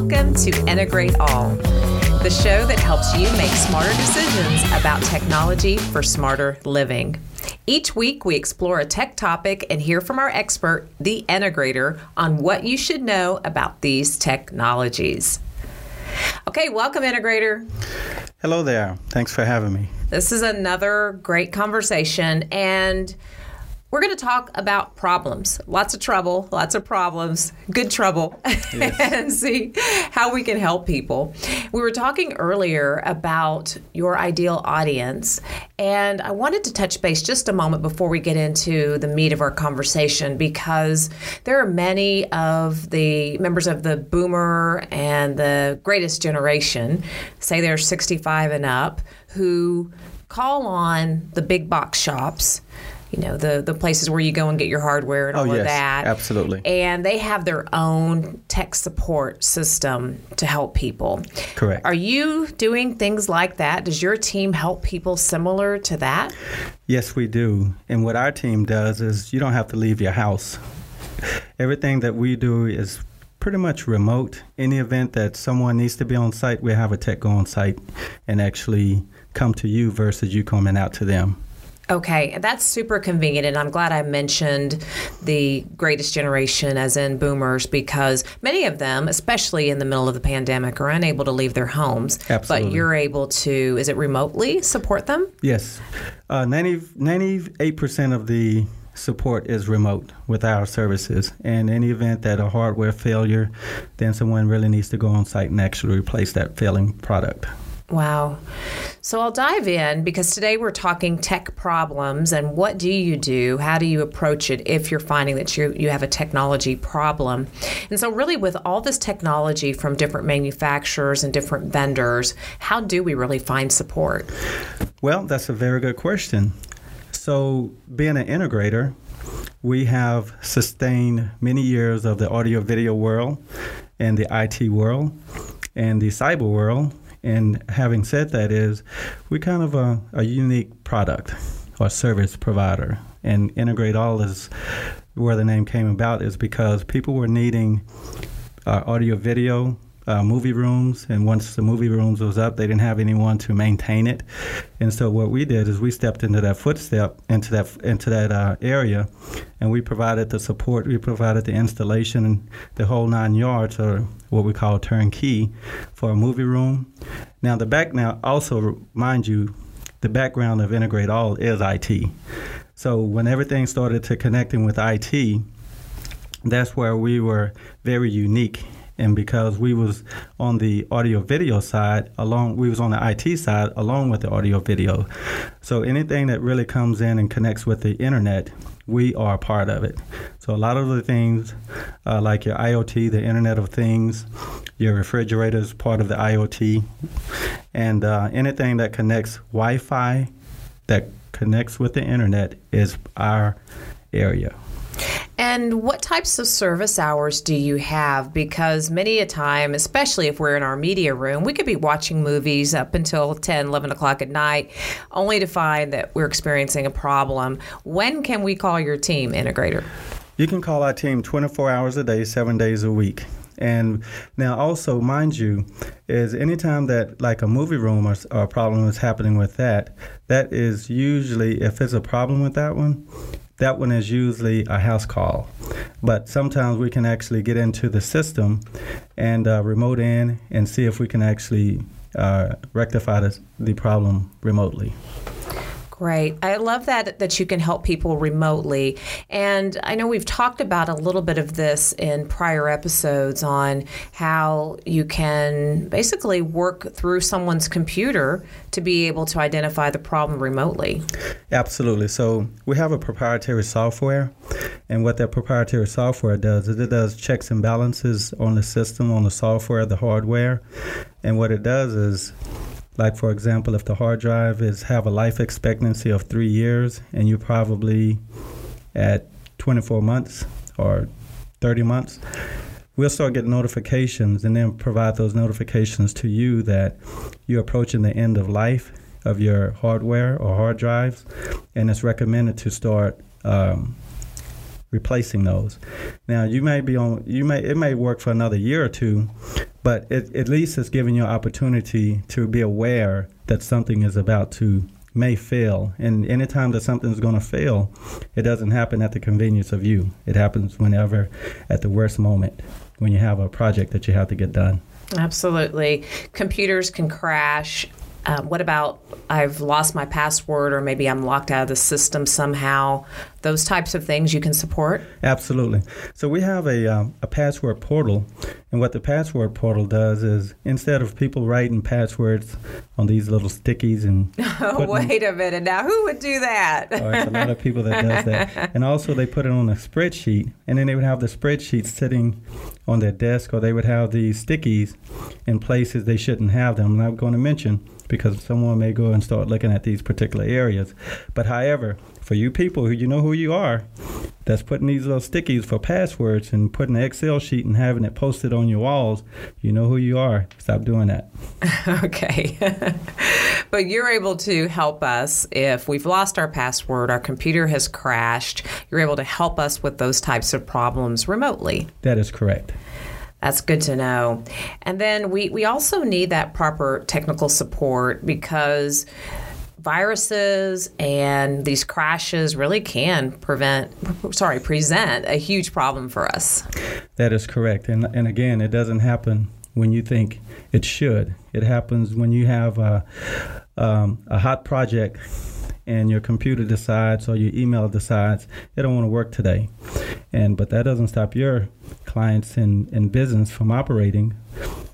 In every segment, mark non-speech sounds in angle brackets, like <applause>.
Welcome to Integrate All, the show that helps you make smarter decisions about technology for smarter living. Each week, we explore a tech topic and hear from our expert, the integrator, on what you should know about these technologies. Okay, welcome, integrator. Hello there. Thanks for having me. This is another great conversation, and we're going to talk about problems. Lots of trouble, lots of problems, good trouble, <laughs> yes. and see how we can help people. We were talking earlier about your ideal audience, and I wanted to touch base just a moment before we get into the meat of our conversation because there are many of the members of the boomer and the greatest generation, say they're 65 and up, who call on the big box shops you know the the places where you go and get your hardware and oh, all yes, of that. Absolutely. And they have their own tech support system to help people. Correct. Are you doing things like that? Does your team help people similar to that? Yes, we do. And what our team does is you don't have to leave your house. Everything that we do is pretty much remote. Any event that someone needs to be on site, we have a tech go on site and actually come to you versus you coming out to them. Okay, that's super convenient. And I'm glad I mentioned the greatest generation, as in boomers, because many of them, especially in the middle of the pandemic, are unable to leave their homes. Absolutely. But you're able to, is it remotely support them? Yes. Uh, 90, 98% of the support is remote with our services. And in any event that a hardware failure, then someone really needs to go on site and actually replace that failing product. Wow. So I'll dive in because today we're talking tech problems and what do you do? How do you approach it if you're finding that you, you have a technology problem? And so, really, with all this technology from different manufacturers and different vendors, how do we really find support? Well, that's a very good question. So, being an integrator, we have sustained many years of the audio video world and the IT world and the cyber world and having said that, is we're kind of a, a unique product or service provider. And Integrate All is where the name came about is because people were needing uh, audio video uh, movie rooms, and once the movie rooms was up, they didn't have anyone to maintain it, and so what we did is we stepped into that footstep into that into that uh, area, and we provided the support, we provided the installation, and the whole nine yards, or what we call turnkey, for a movie room. Now the back now also mind you, the background of Integrate All is IT. So when everything started to connecting with IT, that's where we were very unique and because we was on the audio video side along we was on the IT side along with the audio video. So anything that really comes in and connects with the internet we are a part of it. So a lot of the things uh, like your IoT the internet of things your refrigerator is part of the IoT and uh, anything that connects Wi-Fi that connects with the internet is our area and what types of service hours do you have? Because many a time, especially if we're in our media room, we could be watching movies up until 10, 11 o'clock at night, only to find that we're experiencing a problem. When can we call your team, integrator? You can call our team 24 hours a day, seven days a week. And now, also, mind you, is anytime that like a movie room or, or, a problem is happening with that, that is usually, if it's a problem with that one, that one is usually a house call. But sometimes we can actually get into the system and uh, remote in and see if we can actually uh, rectify the problem remotely. Great. I love that that you can help people remotely. And I know we've talked about a little bit of this in prior episodes on how you can basically work through someone's computer to be able to identify the problem remotely. Absolutely. So we have a proprietary software, and what that proprietary software does is it does checks and balances on the system, on the software, the hardware. And what it does is like for example, if the hard drive is have a life expectancy of three years, and you're probably at 24 months or 30 months, we'll start getting notifications and then provide those notifications to you that you're approaching the end of life of your hardware or hard drives, and it's recommended to start um, replacing those. Now you may be on you may it may work for another year or two, but it, at least it's giving you an opportunity to be aware that something is about to may fail. And anytime that something's going to fail, it doesn't happen at the convenience of you. It happens whenever, at the worst moment, when you have a project that you have to get done. Absolutely. Computers can crash. Um, what about I've lost my password or maybe I'm locked out of the system somehow? Those types of things you can support? Absolutely. So we have a, um, a password portal. And what the password portal does is instead of people writing passwords on these little stickies and. <laughs> Oh, wait a minute now. Who would do that? oh, it's a lot of people that does that. <laughs> And also they put it on a spreadsheet and then they would have the spreadsheet sitting on their desk or they would have these stickies in places they shouldn't have them. And I'm going to mention because someone may go and start looking at these particular areas. But however, for you people who you know who you are, that's putting these little stickies for passwords and putting an Excel sheet and having it posted on your walls, you know who you are. Stop doing that. <laughs> okay. <laughs> but you're able to help us if we've lost our password, our computer has crashed. You're able to help us with those types of problems remotely. That is correct. That's good to know. And then we, we also need that proper technical support because viruses and these crashes really can prevent sorry present a huge problem for us. That is correct. And and again it doesn't happen when you think it should. It happens when you have a, um, a hot project and your computer decides or your email decides it don't want to work today. And but that doesn't stop your clients in, in business from operating.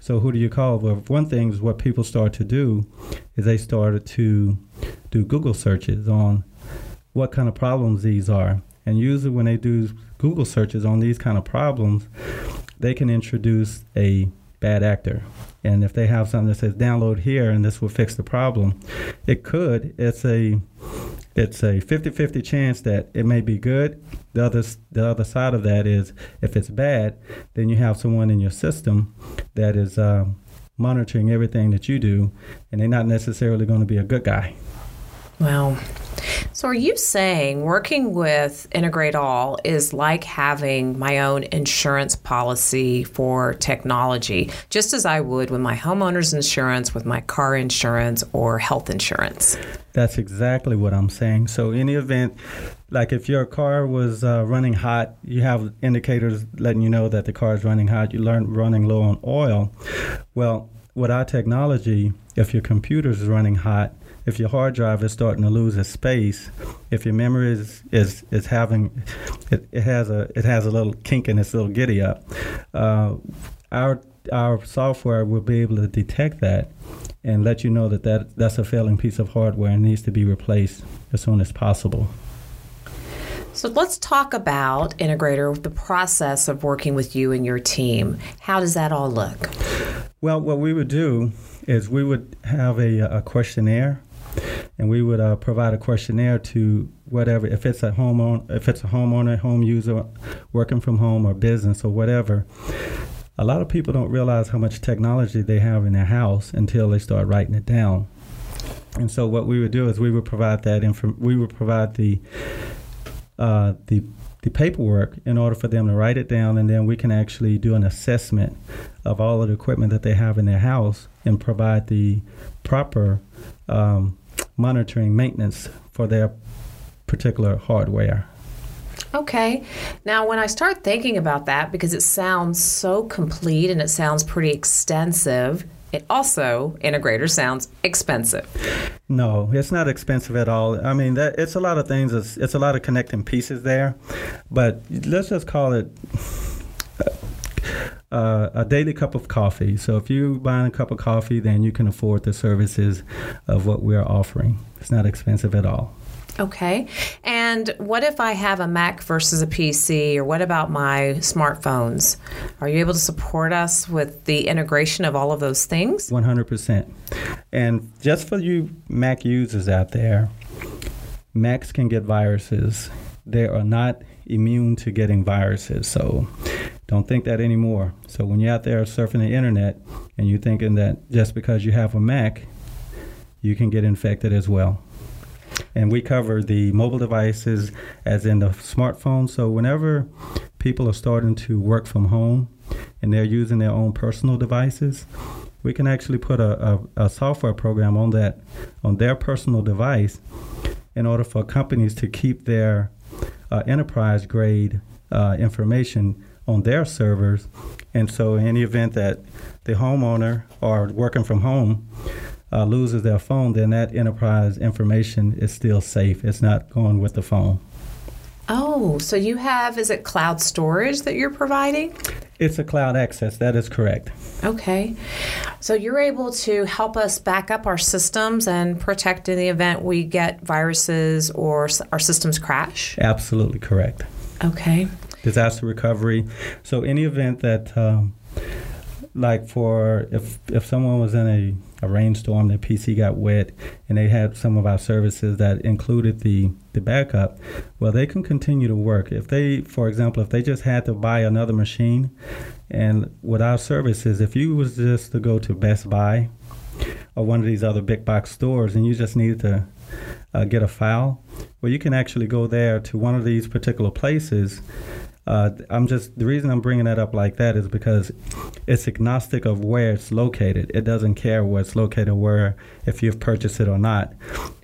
So who do you call? Well one thing is what people start to do is they started to do google searches on what kind of problems these are. And usually when they do google searches on these kind of problems they can introduce a bad actor. And if they have something that says download here and this will fix the problem, it could. It's a it's a 50-50 chance that it may be good. The other the other side of that is if it's bad, then you have someone in your system that is um, monitoring everything that you do, and they're not necessarily going to be a good guy. Well, so, are you saying working with Integrate All is like having my own insurance policy for technology, just as I would with my homeowner's insurance, with my car insurance, or health insurance? That's exactly what I'm saying. So, any event, like if your car was uh, running hot, you have indicators letting you know that the car is running hot, you learn running low on oil. Well, with our technology, if your computer is running hot, if your hard drive is starting to lose its space, if your memory is is, is having it, it has a it has a little kink in its little giddy up, uh, our our software will be able to detect that and let you know that, that that's a failing piece of hardware and needs to be replaced as soon as possible. So let's talk about Integrator, the process of working with you and your team. How does that all look? Well, what we would do is we would have a, a questionnaire and we would uh, provide a questionnaire to whatever if it's a homeowner if it's a homeowner home user working from home or business or whatever a lot of people don't realize how much technology they have in their house until they start writing it down. And so what we would do is we would provide that info- we would provide the uh, the the paperwork in order for them to write it down, and then we can actually do an assessment of all of the equipment that they have in their house and provide the proper um, monitoring maintenance for their particular hardware. Okay. Now, when I start thinking about that, because it sounds so complete and it sounds pretty extensive, it also, integrator, sounds expensive. No, it's not expensive at all. I mean, that it's a lot of things. It's, it's a lot of connecting pieces there, but let's just call it uh, a daily cup of coffee. So if you buy a cup of coffee, then you can afford the services of what we're offering. It's not expensive at all. Okay. And what if I have a Mac versus a PC, or what about my smartphones? Are you able to support us with the integration of all of those things? 100%. And just for you Mac users out there, Macs can get viruses. They are not immune to getting viruses. So don't think that anymore. So when you're out there surfing the internet and you're thinking that just because you have a Mac, you can get infected as well. And we cover the mobile devices as in the smartphone. So whenever people are starting to work from home and they're using their own personal devices, we can actually put a, a, a software program on that on their personal device in order for companies to keep their uh, enterprise grade uh, information on their servers. And so, in the event that the homeowner or working from home uh, loses their phone, then that enterprise information is still safe. It's not going with the phone. Oh, so you have, is it cloud storage that you're providing? It's a cloud access, that is correct. Okay. So you're able to help us back up our systems and protect in the event we get viruses or our systems crash? Absolutely correct. Okay. Disaster recovery. So, any event that, um, like for if if someone was in a a rainstorm, their PC got wet, and they had some of our services that included the, the backup, well, they can continue to work. If they, for example, if they just had to buy another machine, and with our services, if you was just to go to Best Buy or one of these other big box stores and you just needed to uh, get a file, well, you can actually go there to one of these particular places uh, I'm just the reason I'm bringing that up like that is because it's agnostic of where it's located. It doesn't care where it's located, where if you've purchased it or not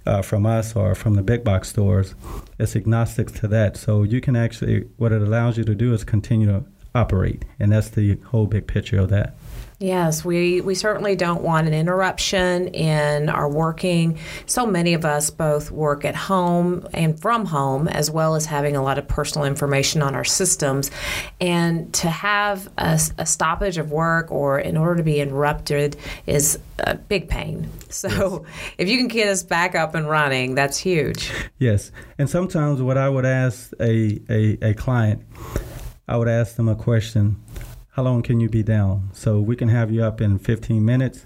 uh, from us or from the big box stores. It's agnostic to that. So you can actually what it allows you to do is continue to operate, and that's the whole big picture of that. Yes, we, we certainly don't want an interruption in our working. So many of us both work at home and from home, as well as having a lot of personal information on our systems. And to have a, a stoppage of work or in order to be interrupted is a big pain. So yes. <laughs> if you can get us back up and running, that's huge. Yes. And sometimes what I would ask a, a, a client, I would ask them a question how long can you be down? So we can have you up in 15 minutes.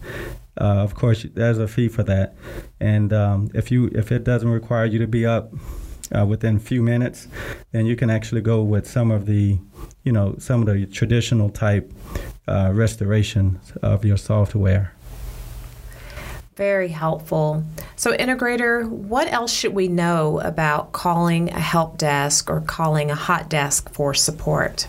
Uh, of course, there's a fee for that, and um, if you if it doesn't require you to be up uh, within a few minutes, then you can actually go with some of the, you know, some of the traditional type uh, restoration of your software. Very helpful. So, integrator, what else should we know about calling a help desk or calling a hot desk for support?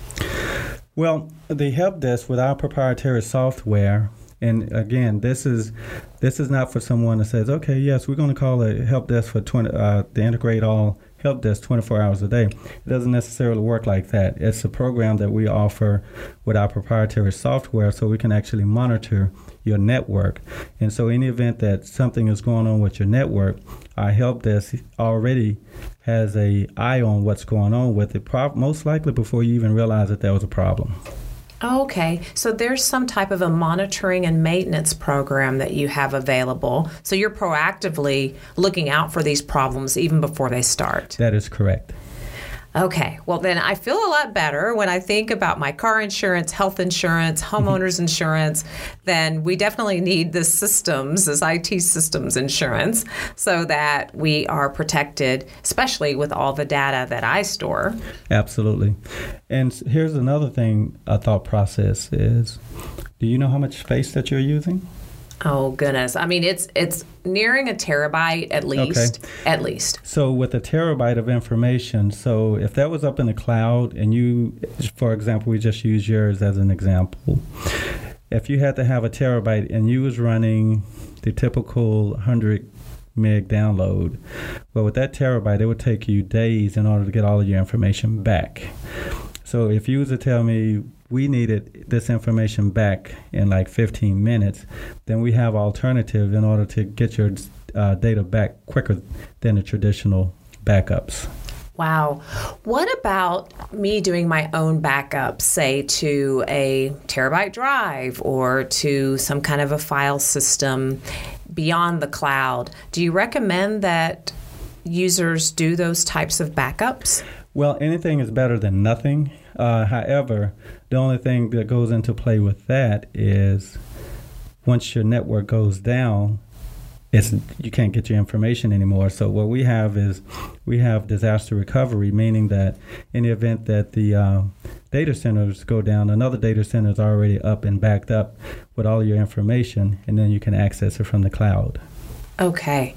Well, the help desk with our proprietary software, and again, this is this is not for someone that says, okay, yes, we're going to call a help desk for 20 uh, to integrate all help desk 24 hours a day. It doesn't necessarily work like that. It's a program that we offer with our proprietary software, so we can actually monitor your network. And so, in the event that something is going on with your network, our help desk already has a eye on what's going on with it, most likely before you even realize that there was a problem. Okay, so there's some type of a monitoring and maintenance program that you have available. So you're proactively looking out for these problems even before they start. That is correct. Okay, well, then I feel a lot better when I think about my car insurance, health insurance, mm-hmm. homeowners insurance. Then we definitely need the systems, this IT systems insurance, so that we are protected, especially with all the data that I store. Absolutely. And here's another thing a thought process is do you know how much space that you're using? Oh goodness! I mean, it's it's nearing a terabyte at least. Okay. At least. So with a terabyte of information, so if that was up in the cloud, and you, for example, we just use yours as an example. If you had to have a terabyte and you was running the typical 100 meg download, well, with that terabyte, it would take you days in order to get all of your information back. So if you was to tell me we needed this information back in like 15 minutes, then we have alternative in order to get your uh, data back quicker than the traditional backups. Wow. What about me doing my own backup, say to a terabyte drive or to some kind of a file system beyond the cloud? Do you recommend that users do those types of backups? Well, anything is better than nothing. Uh, however, the only thing that goes into play with that is once your network goes down, it's you can't get your information anymore. So what we have is we have disaster recovery, meaning that in the event that the uh, data centers go down, another data center is already up and backed up with all your information, and then you can access it from the cloud. Okay.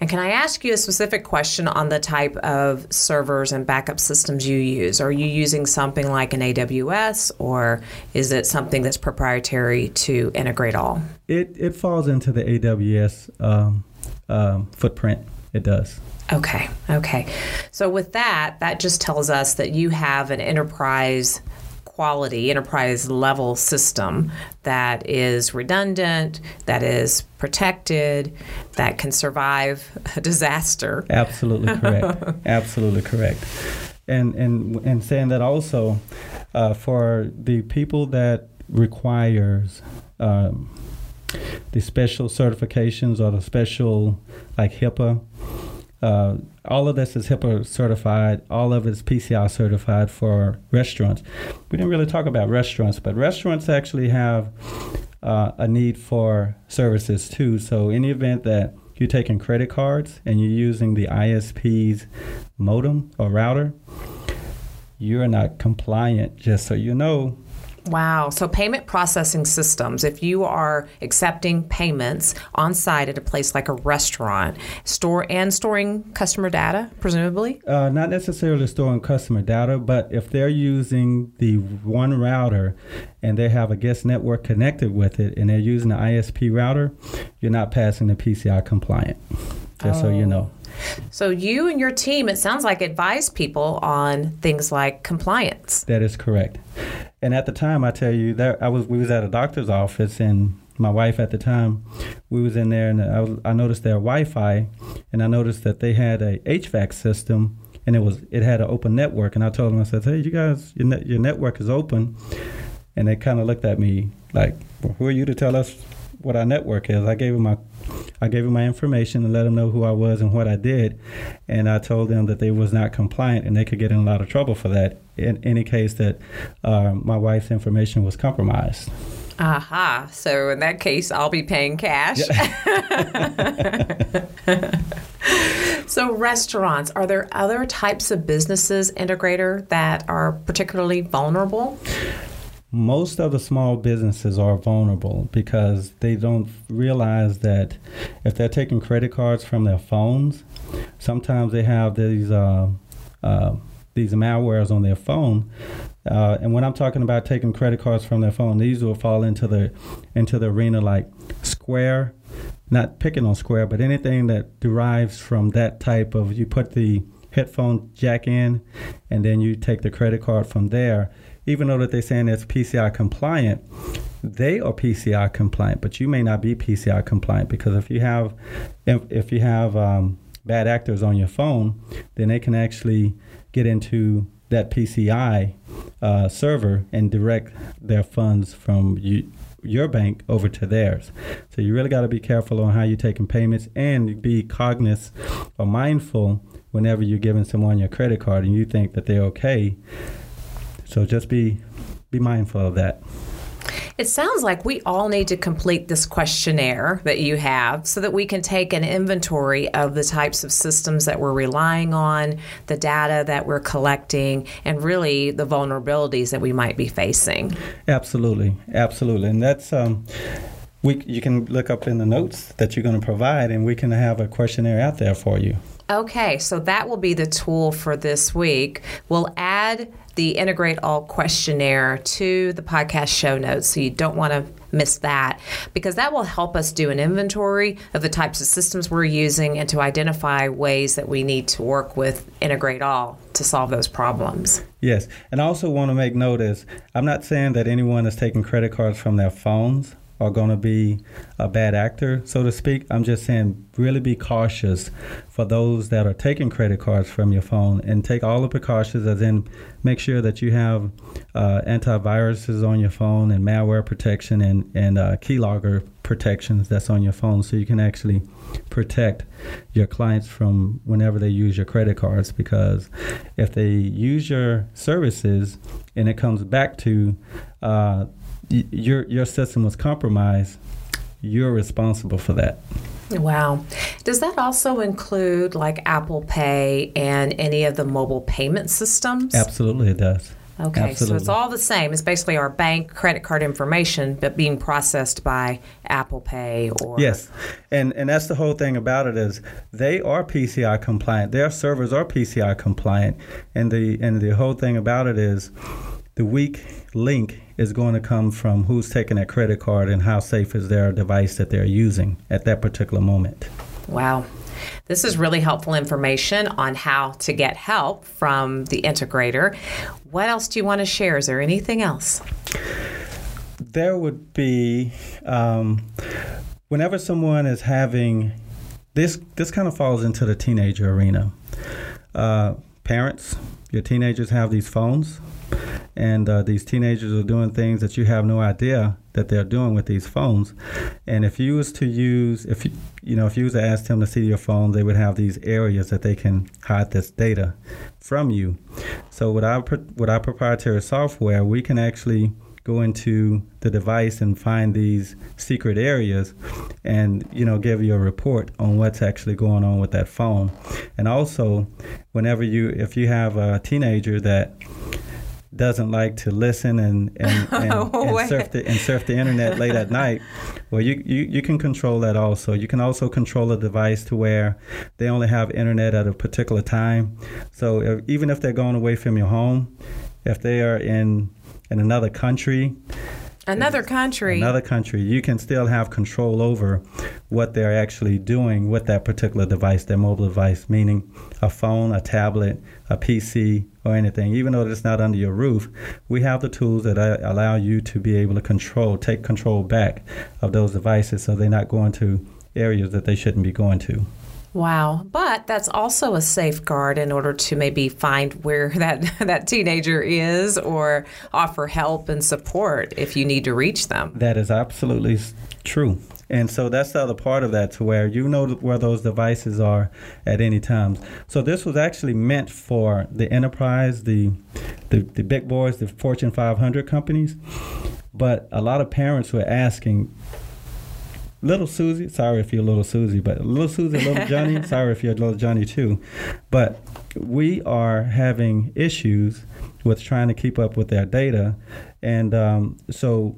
And can I ask you a specific question on the type of servers and backup systems you use? Are you using something like an AWS or is it something that's proprietary to Integrate All? It, it falls into the AWS um, um, footprint. It does. Okay, okay. So, with that, that just tells us that you have an enterprise quality enterprise level system that is redundant, that is protected, that can survive a <laughs> disaster. Absolutely correct. <laughs> Absolutely correct. And and and saying that also uh, for the people that requires um, the special certifications or the special like HIPAA uh, all of this is HIPAA certified. All of it is PCI certified for restaurants. We didn't really talk about restaurants, but restaurants actually have uh, a need for services too. So, in the event that you're taking credit cards and you're using the ISP's modem or router, you're not compliant. Just so you know, Wow. So, payment processing systems, if you are accepting payments on site at a place like a restaurant, store and storing customer data, presumably? Uh, not necessarily storing customer data, but if they're using the one router and they have a guest network connected with it and they're using the ISP router, you're not passing the PCI compliant. Just oh. so you know. So you and your team, it sounds like, advise people on things like compliance. That is correct. And at the time, I tell you, that I was we was at a doctor's office, and my wife at the time, we was in there, and I, was, I noticed their Wi-Fi, and I noticed that they had a HVAC system, and it was it had an open network, and I told them, I said, hey, you guys, your net, your network is open, and they kind of looked at me like, well, who are you to tell us what our network is? I gave them my I gave them my information and let them know who I was and what I did, and I told them that they was not compliant and they could get in a lot of trouble for that. In any case, that uh, my wife's information was compromised. Aha. So in that case, I'll be paying cash. Yeah. <laughs> <laughs> so, restaurants, are there other types of businesses, integrator, that are particularly vulnerable? Most of the small businesses are vulnerable because they don't realize that if they're taking credit cards from their phones, sometimes they have these uh, uh, these malwares on their phone. Uh, and when I'm talking about taking credit cards from their phone, these will fall into the into the arena like Square, not picking on Square, but anything that derives from that type of you put the headphone jack in, and then you take the credit card from there even though that they're saying it's PCI compliant, they are PCI compliant, but you may not be PCI compliant because if you have if, if you have um, bad actors on your phone, then they can actually get into that PCI uh, server and direct their funds from you, your bank over to theirs. So you really got to be careful on how you're taking payments and be cognizant or mindful whenever you're giving someone your credit card and you think that they're okay so just be be mindful of that. It sounds like we all need to complete this questionnaire that you have so that we can take an inventory of the types of systems that we're relying on, the data that we're collecting, and really the vulnerabilities that we might be facing. Absolutely, absolutely. And that's um, we you can look up in the notes that you're going to provide and we can have a questionnaire out there for you. Okay, so that will be the tool for this week. We'll add the Integrate All questionnaire to the podcast show notes, so you don't want to miss that because that will help us do an inventory of the types of systems we're using and to identify ways that we need to work with Integrate All to solve those problems. Yes, and I also want to make note is I'm not saying that anyone is taking credit cards from their phones are going to be a bad actor, so to speak. I'm just saying, really be cautious for those that are taking credit cards from your phone and take all the precautions, as in make sure that you have uh, antiviruses on your phone and malware protection and, and uh, keylogger protections that's on your phone so you can actually protect your clients from whenever they use your credit cards because if they use your services and it comes back to uh, your your system was compromised, you're responsible for that. Wow. Does that also include like Apple Pay and any of the mobile payment systems? Absolutely, it does. Okay, Absolutely. so it's all the same. It's basically our bank credit card information, but being processed by Apple Pay or Yes, and and that's the whole thing about it is they are PCI compliant. Their servers are PCI compliant, and the and the whole thing about it is the weak link is going to come from who's taking that credit card and how safe is their device that they're using at that particular moment. Wow. This is really helpful information on how to get help from the integrator. What else do you want to share? Is there anything else? There would be um, whenever someone is having this. This kind of falls into the teenager arena. Uh, parents, your teenagers have these phones, and uh, these teenagers are doing things that you have no idea that they're doing with these phones. And if you was to use, if you, you know, if you was to ask them to see your phone, they would have these areas that they can hide this data from you. So with our with our proprietary software, we can actually go into the device and find these secret areas and you know give you a report on what's actually going on with that phone and also whenever you if you have a teenager that doesn't like to listen and and, <laughs> and, and surf the and surf the internet late at night. Well you, you you can control that also. You can also control a device to where they only have internet at a particular time. So if, even if they're going away from your home if they are in in another country Another country. another country, you can still have control over what they're actually doing with that particular device, their mobile device, meaning a phone, a tablet, a PC, or anything. Even though it's not under your roof, we have the tools that allow you to be able to control, take control back of those devices so they're not going to areas that they shouldn't be going to. Wow, but that's also a safeguard in order to maybe find where <laughs> that that teenager is or offer help and support if you need to reach them. That is absolutely true. And so that's the other part of that to where you know where those devices are at any time. So this was actually meant for the enterprise, the, the, the big boys, the Fortune 500 companies. But a lot of parents were asking, Little Susie, sorry if you're little Susie, but little Susie, little <laughs> Johnny, sorry if you're little Johnny too. But we are having issues with trying to keep up with their data. And um, so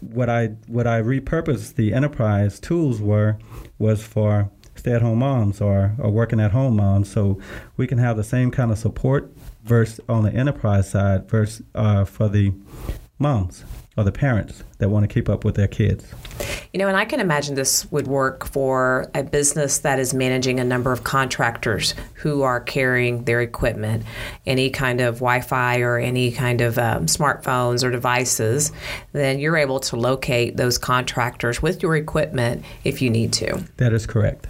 what I what I repurposed the enterprise tools were was for stay-at-home moms or, or working at home moms, so we can have the same kind of support versus on the enterprise side versus uh, for the moms or the parents that want to keep up with their kids. You know, and I can imagine this would work for a business that is managing a number of contractors who are carrying their equipment, any kind of Wi Fi or any kind of um, smartphones or devices. Then you're able to locate those contractors with your equipment if you need to. That is correct.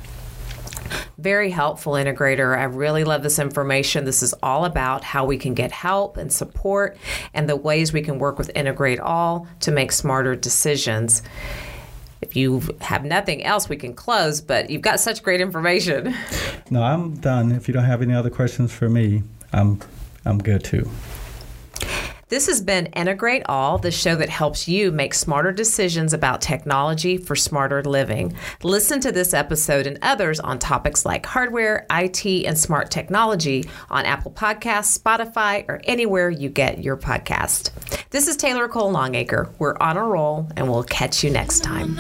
Very helpful, integrator. I really love this information. This is all about how we can get help and support and the ways we can work with Integrate All to make smarter decisions. If you have nothing else, we can close, but you've got such great information. No, I'm done. If you don't have any other questions for me, I'm I'm good too. This has been Integrate All, the show that helps you make smarter decisions about technology for smarter living. Listen to this episode and others on topics like hardware, IT, and smart technology on Apple Podcasts, Spotify, or anywhere you get your podcast. This is Taylor Cole Longacre. We're on a roll, and we'll catch you next time.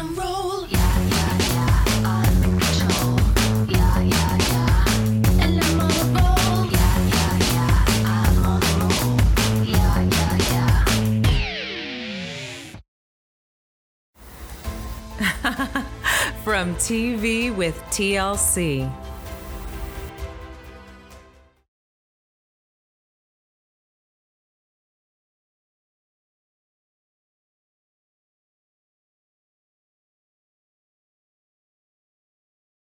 From TV with TLC.